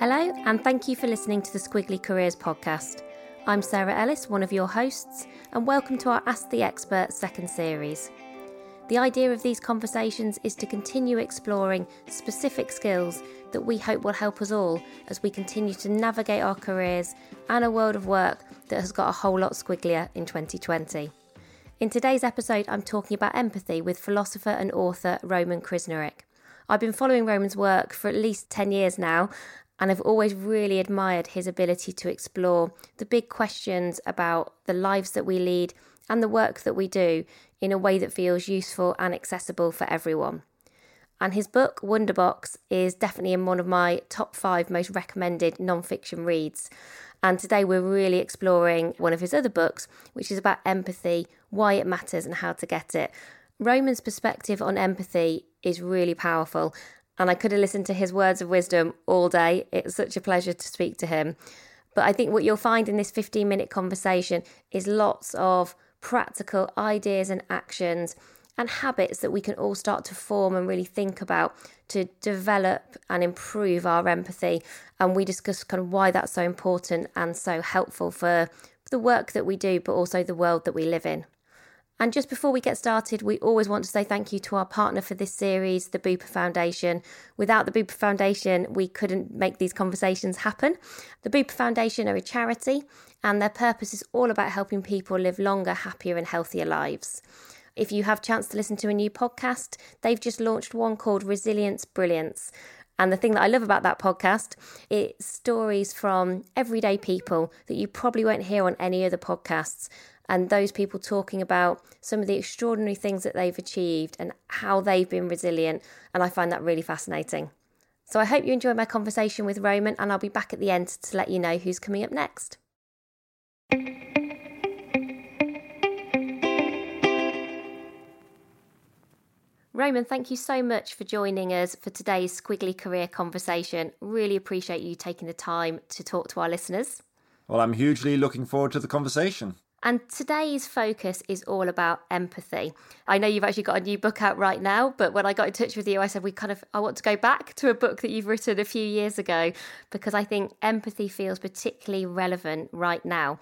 Hello, and thank you for listening to the Squiggly Careers podcast. I'm Sarah Ellis, one of your hosts, and welcome to our Ask the Expert second series. The idea of these conversations is to continue exploring specific skills that we hope will help us all as we continue to navigate our careers and a world of work that has got a whole lot squigglier in 2020. In today's episode, I'm talking about empathy with philosopher and author Roman Krznaric. I've been following Roman's work for at least 10 years now, and I've always really admired his ability to explore the big questions about the lives that we lead and the work that we do in a way that feels useful and accessible for everyone. And his book, Wonderbox, is definitely in one of my top five most recommended non-fiction reads. And today we're really exploring one of his other books, which is about empathy, why it matters, and how to get it. Roman's perspective on empathy is really powerful, and I could have listened to his words of wisdom all day. It's such a pleasure to speak to him. But I think what you'll find in this 15 minute conversation is lots of practical ideas and actions and habits that we can all start to form and really think about to develop and improve our empathy. And we discuss kind of why that's so important and so helpful for the work that we do, but also the world that we live in. And just before we get started, we always want to say thank you to our partner for this series, the Bupa Foundation. Without the Bupa Foundation, we couldn't make these conversations happen. The Bupa Foundation are a charity, and their purpose is all about helping people live longer, happier, and healthier lives. If you have chance to listen to a new podcast, they've just launched one called Resilience Brilliance. And the thing that I love about that podcast, it's stories from everyday people that you probably won't hear on any other podcasts and those people talking about some of the extraordinary things that they've achieved and how they've been resilient. And I find that really fascinating. So I hope you enjoy my conversation with Roman, and I'll be back at the end to let you know who's coming up next. Roman, thank you so much for joining us for today's Squiggly Career Conversation. Really appreciate you taking the time to talk to our listeners. Well, I'm hugely looking forward to the conversation. And today's focus is all about empathy. I know you've actually got a new book out right now, but when I got in touch with you, I said we kind of I want to go back to a book that you've written a few years ago because I think empathy feels particularly relevant right now.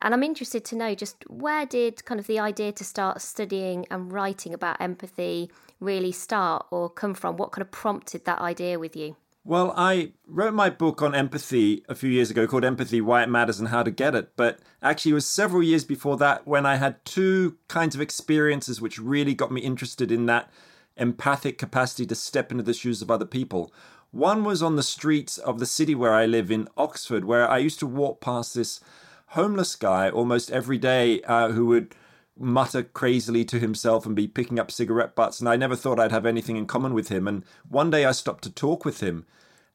And I'm interested to know just where did kind of the idea to start studying and writing about empathy really start or come from? What kind of prompted that idea with you? Well, I wrote my book on empathy a few years ago called Empathy Why It Matters and How to Get It. But actually, it was several years before that when I had two kinds of experiences which really got me interested in that empathic capacity to step into the shoes of other people. One was on the streets of the city where I live in Oxford, where I used to walk past this homeless guy almost every day uh, who would mutter crazily to himself and be picking up cigarette butts. And I never thought I'd have anything in common with him. And one day I stopped to talk with him.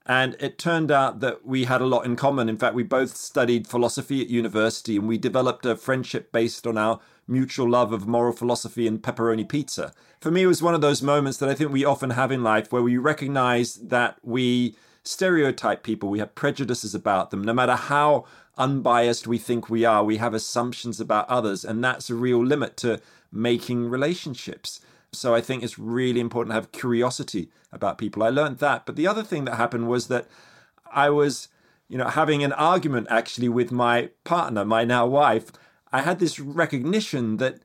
And it turned out that we had a lot in common. In fact, we both studied philosophy at university and we developed a friendship based on our mutual love of moral philosophy and pepperoni pizza. For me, it was one of those moments that I think we often have in life where we recognize that we stereotype people, we have prejudices about them, no matter how unbiased we think we are, we have assumptions about others, and that's a real limit to making relationships. So I think it's really important to have curiosity about people. I learned that. But the other thing that happened was that I was, you know, having an argument actually with my partner, my now wife. I had this recognition that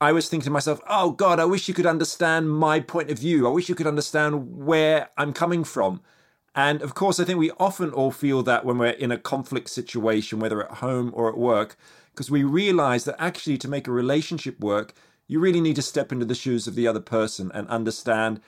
I was thinking to myself, oh God, I wish you could understand my point of view. I wish you could understand where I'm coming from. And of course, I think we often all feel that when we're in a conflict situation, whether at home or at work, because we realize that actually to make a relationship work, you really need to step into the shoes of the other person and understand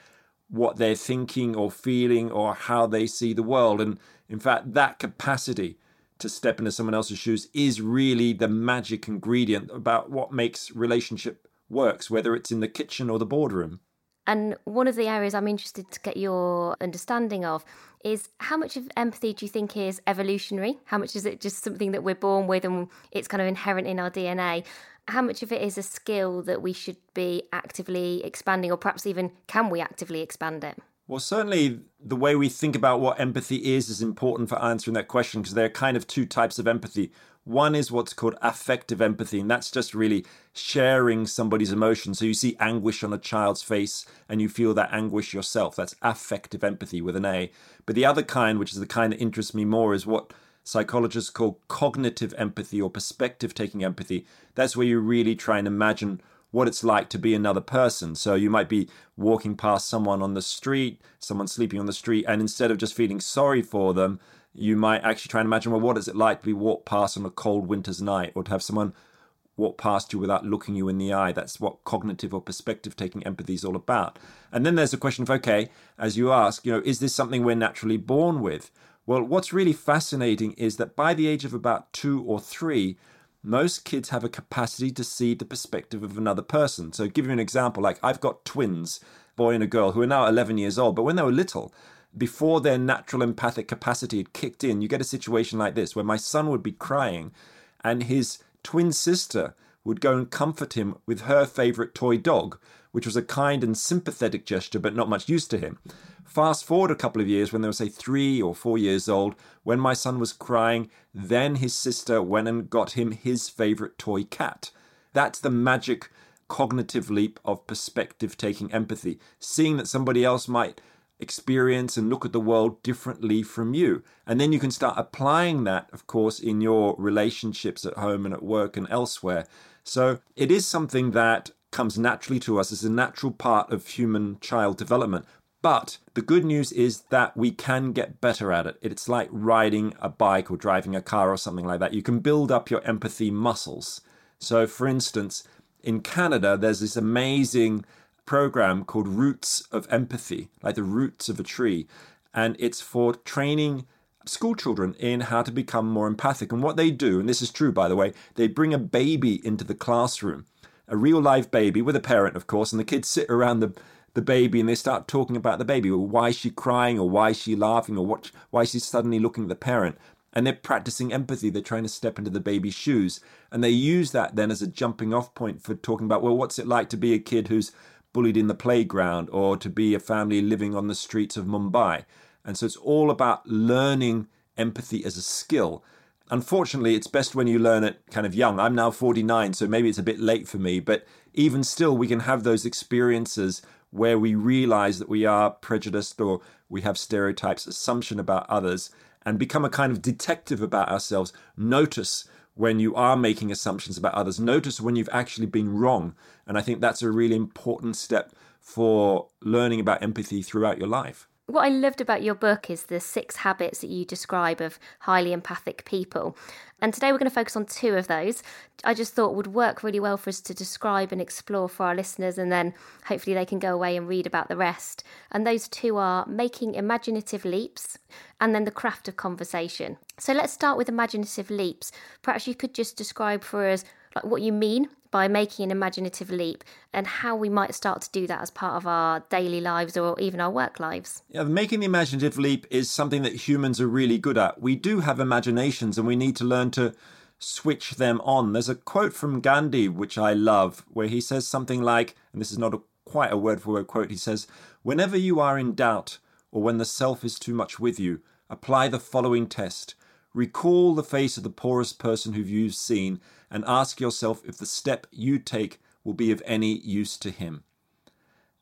what they're thinking or feeling or how they see the world. And in fact, that capacity to step into someone else's shoes is really the magic ingredient about what makes relationship works, whether it's in the kitchen or the boardroom. And one of the areas I'm interested to get your understanding of is how much of empathy do you think is evolutionary? How much is it just something that we're born with and it's kind of inherent in our DNA? How much of it is a skill that we should be actively expanding, or perhaps even can we actively expand it? Well, certainly the way we think about what empathy is is important for answering that question because there are kind of two types of empathy. One is what's called affective empathy, and that's just really sharing somebody's emotion. So you see anguish on a child's face and you feel that anguish yourself. That's affective empathy with an A. But the other kind, which is the kind that interests me more, is what psychologists call cognitive empathy or perspective taking empathy. That's where you really try and imagine what it's like to be another person. So you might be walking past someone on the street, someone sleeping on the street, and instead of just feeling sorry for them, you might actually try and imagine, well, what is it like to be walked past on a cold winter's night or to have someone walk past you without looking you in the eye? That's what cognitive or perspective taking empathy is all about. And then there's the question of, okay, as you ask, you know, is this something we're naturally born with? Well, what's really fascinating is that by the age of about two or three, most kids have a capacity to see the perspective of another person. So, give you an example, like I've got twins, boy and a girl, who are now 11 years old, but when they were little, before their natural empathic capacity had kicked in, you get a situation like this where my son would be crying and his twin sister would go and comfort him with her favorite toy dog, which was a kind and sympathetic gesture, but not much use to him. Fast forward a couple of years when they were, say, three or four years old, when my son was crying, then his sister went and got him his favorite toy cat. That's the magic cognitive leap of perspective taking empathy, seeing that somebody else might experience and look at the world differently from you. And then you can start applying that, of course, in your relationships at home and at work and elsewhere. So it is something that comes naturally to us as a natural part of human child development. But the good news is that we can get better at it. It's like riding a bike or driving a car or something like that. You can build up your empathy muscles. So, for instance, in Canada, there's this amazing program called Roots of Empathy, like the roots of a tree. And it's for training school children in how to become more empathic. And what they do, and this is true, by the way, they bring a baby into the classroom, a real live baby with a parent, of course, and the kids sit around the the baby and they start talking about the baby. Well, why is she crying or why is she laughing or what, why is she suddenly looking at the parent? And they're practicing empathy. They're trying to step into the baby's shoes. And they use that then as a jumping off point for talking about, well, what's it like to be a kid who's bullied in the playground or to be a family living on the streets of Mumbai. And so it's all about learning empathy as a skill. Unfortunately, it's best when you learn it kind of young. I'm now 49, so maybe it's a bit late for me, but even still, we can have those experiences where we realize that we are prejudiced or we have stereotypes, assumption about others, and become a kind of detective about ourselves. Notice when you are making assumptions about others. Notice when you've actually been wrong. And I think that's a really important step for learning about empathy throughout your life. What I loved about your book is the six habits that you describe of highly empathic people. And today we're going to focus on two of those. I just thought would work really well for us to describe and explore for our listeners, and then hopefully they can go away and read about the rest. And those two are making imaginative leaps and then the craft of conversation. So let's start with imaginative leaps. Perhaps you could just describe for us like what you mean by making an imaginative leap and how we might start to do that as part of our daily lives or even our work lives. Yeah, making the imaginative leap is something that humans are really good at. We do have imaginations and we need to learn to switch them on. There's a quote from Gandhi which I love where he says something like, and this is not a, quite a word for word quote, he says, Whenever you are in doubt or when the self is too much with you, apply the following test. Recall the face of the poorest person who you've seen and ask yourself if the step you take will be of any use to him.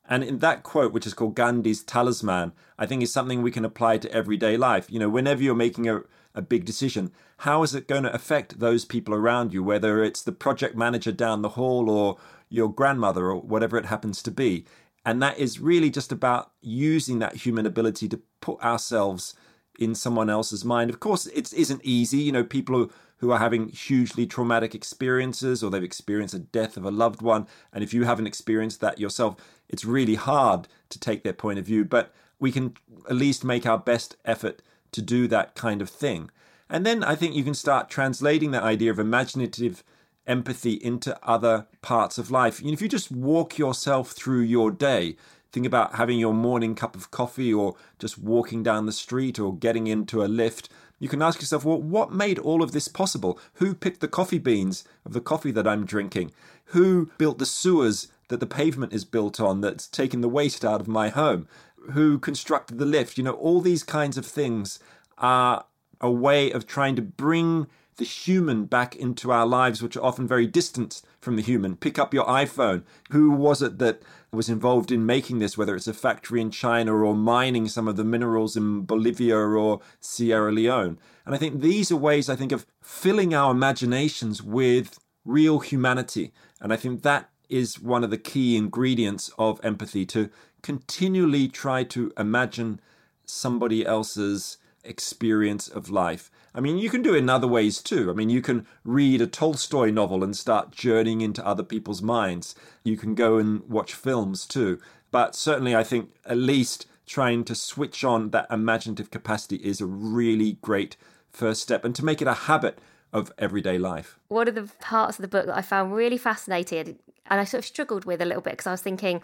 And in that quote, which is called Gandhi's talisman, I think is something we can apply to everyday life. You know, whenever you're making a, a big decision, how is it going to affect those people around you, whether it's the project manager down the hall or your grandmother or whatever it happens to be? And that is really just about using that human ability to put ourselves in someone else's mind. Of course, it isn't easy. You know, people who, who are having hugely traumatic experiences or they've experienced a death of a loved one. And if you haven't experienced that yourself, it's really hard to take their point of view. But we can at least make our best effort to do that kind of thing. And then I think you can start translating that idea of imaginative empathy into other parts of life. if you just walk yourself through your day, think about having your morning cup of coffee or just walking down the street or getting into a lift, you can ask yourself, well, what made all of this possible? Who picked the coffee beans of the coffee that I'm drinking? Who built the sewers that the pavement is built on that's taking the waste out of my home? Who constructed the lift? You know, all these kinds of things are a way of trying to bring the human back into our lives, which are often very distant from the human. Pick up your iPhone. Who was it that was involved in making this, whether it's a factory in China or mining some of the minerals in Bolivia or Sierra Leone? And I think these are ways, I think, of filling our imaginations with real humanity. And I think that is one of the key ingredients of empathy to continually try to imagine somebody else's experience of life. I mean, you can do it in other ways too. I mean, you can read a Tolstoy novel and start journeying into other people's minds. You can go and watch films too. But certainly, I think at least trying to switch on that imaginative capacity is a really great first step and to make it a habit of everyday life. One of the parts of the book that I found really fascinating and I sort of struggled with a little bit because I was thinking,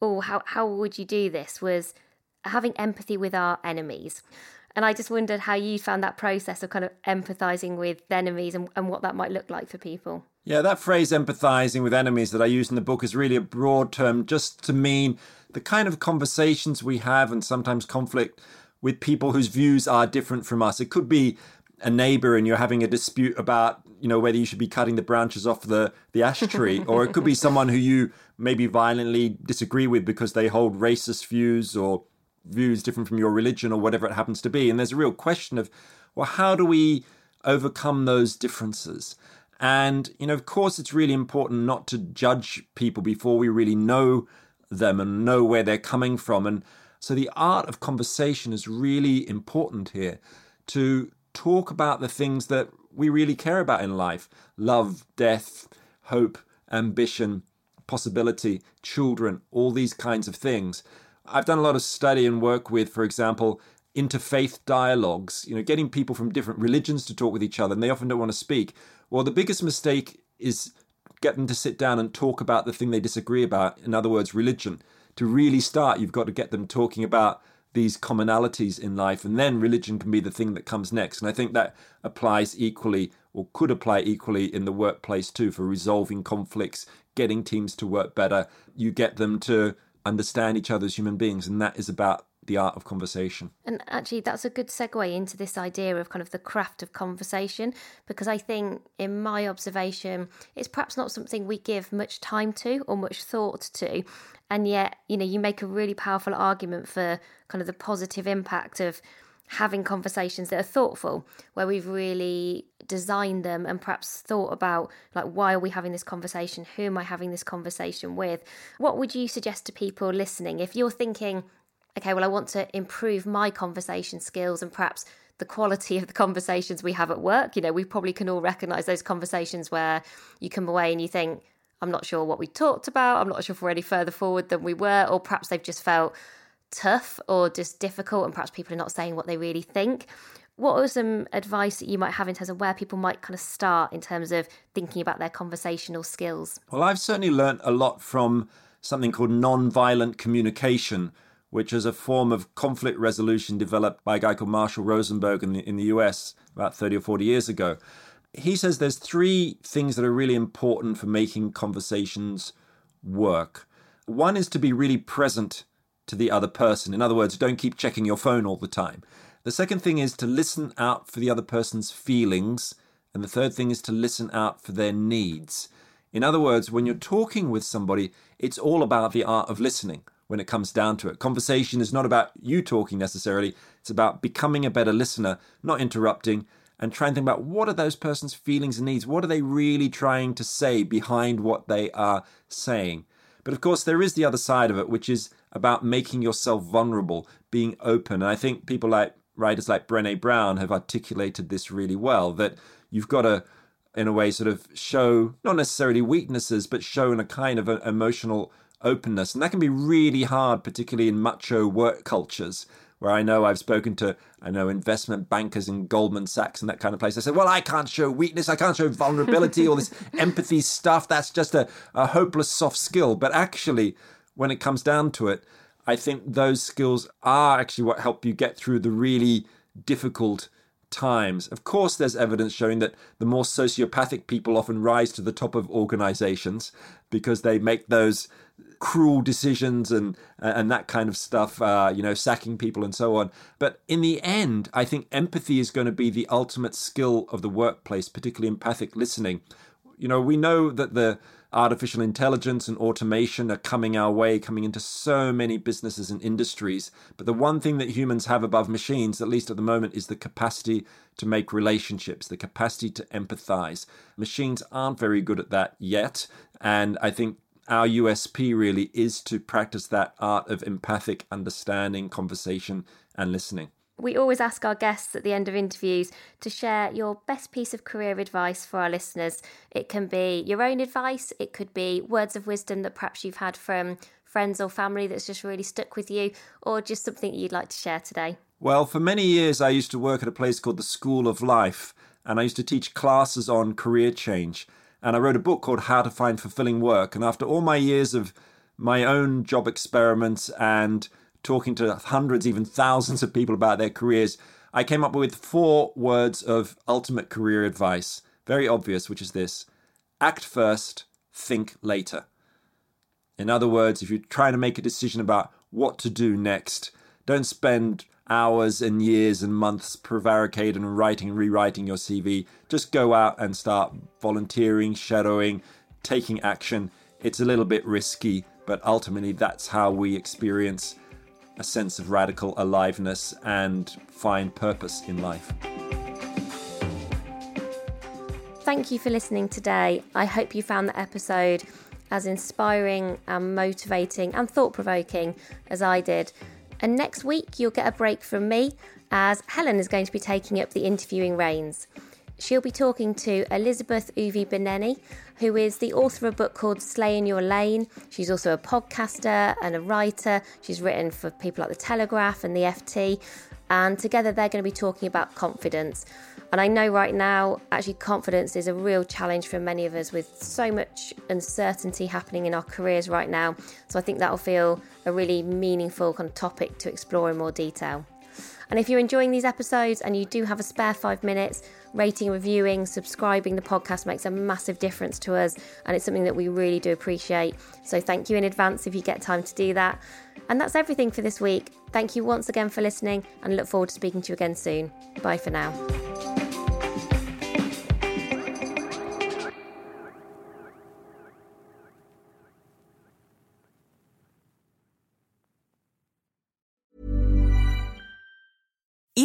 oh, how, how would you do this? Was having empathy with our enemies. And I just wondered how you found that process of kind of empathizing with enemies and, and what that might look like for people. Yeah, that phrase empathizing with enemies that I use in the book is really a broad term just to mean the kind of conversations we have and sometimes conflict with people whose views are different from us. It could be a neighbor and you're having a dispute about, you know, whether you should be cutting the branches off the, the ash tree, or it could be someone who you maybe violently disagree with because they hold racist views or views different from your religion or whatever it happens to be. And there's a real question of, well, how do we overcome those differences? And, you know, of course, it's really important not to judge people before we really know them and know where they're coming from. And so the art of conversation is really important here to talk about the things that we really care about in life love, death, hope, ambition, possibility, children, all these kinds of things. I've done a lot of study and work with, for example, interfaith dialogues, you know, getting people from different religions to talk with each other, and they often don't want to speak. Well, the biggest mistake is get them to sit down and talk about the thing they disagree about. In other words, religion. To really start, you've got to get them talking about these commonalities in life, and then religion can be the thing that comes next. And I think that applies equally, or could apply equally, in the workplace too, for resolving conflicts, getting teams to work better. You get them to understand each other as human beings, and that is about the art of conversation. And actually, that's a good segue into this idea of kind of the craft of conversation, because I think, in my observation, it's perhaps not something we give much time to or much thought to. And yet, you know, you make a really powerful argument for kind of the positive impact of having conversations that are thoughtful, where we've really designed them and perhaps thought about like why are we having this conversation? Who am I having this conversation with? What would you suggest to people listening if you're thinking, okay, well I want to improve my conversation skills and perhaps the quality of the conversations we have at work. You know, we probably can all recognize those conversations where you come away and you think, I'm not sure what we talked about. I'm not sure if we're any further forward than we were, or perhaps they've just felt tough or just difficult, and perhaps people are not saying what they really think. What are some advice that you might have in terms of where people might kind of start in terms of thinking about their conversational skills? Well, I've certainly learnt a lot from something called non-violent communication, which is a form of conflict resolution developed by a guy called Marshall Rosenberg in the, in the US about 30 or 40 years ago. He says there's three things that are really important for making conversations work. One is to be really present to the other person. In other words, don't keep checking your phone all the time. The second thing is to listen out for the other person's feelings. And the third thing is to listen out for their needs. In other words, when you're talking with somebody, it's all about the art of listening. when it comes down to it. Conversation is not about you talking necessarily, it's about becoming a better listener, not interrupting, and trying to think about what are those person's feelings and needs? What are they really trying to say behind what they are saying? But of course, there is the other side of it, which is about making yourself vulnerable, being open. And I think people like writers like Brene Brown have articulated this really well that you've got to, in a way, sort of show not necessarily weaknesses, but show in a kind of emotional openness. And that can be really hard, particularly in macho work cultures where I know I've spoken to, I know investment bankers in Goldman Sachs and that kind of place. I said, well, I can't show weakness, I can't show vulnerability, all this empathy stuff. That's just a, a hopeless soft skill. But actually, when it comes down to it, I think those skills are actually what help you get through the really difficult times. Of course, there's evidence showing that the more sociopathic people often rise to the top of organizations because they make those cruel decisions and and that kind of stuff uh, you know sacking people and so on but in the end i think empathy is going to be the ultimate skill of the workplace particularly empathic listening you know we know that the artificial intelligence and automation are coming our way, coming into so many businesses and industries. But the one thing that humans have above machines, at least at the moment, is the capacity to make relationships, the capacity to empathize. Machines aren't very good at that yet. And I think our USP really is to practice that art of empathic understanding, conversation, and listening. We always ask our guests at the end of interviews to share your best piece of career advice for our listeners. It can be your own advice, it could be words of wisdom that perhaps you've had from friends or family that's just really stuck with you, or just something you'd like to share today. Well, for many years, I used to work at a place called the School of Life, and I used to teach classes on career change. And I wrote a book called How to Find Fulfilling Work. And after all my years of my own job experiments and talking to hundreds, even thousands of people about their careers, I came up with four words of ultimate career advice. Very obvious, which is this act first, think later. In other words, if you're trying to make a decision about what to do next, don't spend hours and years and months prevaricating and writing and rewriting your CV. Just go out and start volunteering, shadowing, taking action. It's a little bit risky, but ultimately that's how we experience a sense of radical aliveness and find purpose in life. Thank you for listening today. I hope you found the episode as inspiring and motivating and thought provoking as I did. And next week, you'll get a break from me as Helen is going to be taking up the interviewing reins. She'll be talking to Elizabeth Uviebinené, who is the author of a book called Slay in Your Lane. She's also a podcaster and a writer. She's written for people like The Telegraph and The FT. And together they're going to be talking about confidence. And I know right now, actually, confidence is a real challenge for many of us with so much uncertainty happening in our careers right now. So I think that'll feel a really meaningful kind of topic to explore in more detail. And if you're enjoying these episodes and you do have a spare five minutes, rating, reviewing, subscribing the podcast makes a massive difference to us. And it's something that we really do appreciate. So thank you in advance if you get time to do that. And that's everything for this week. Thank you once again for listening and look forward to speaking to you again soon. Bye for now.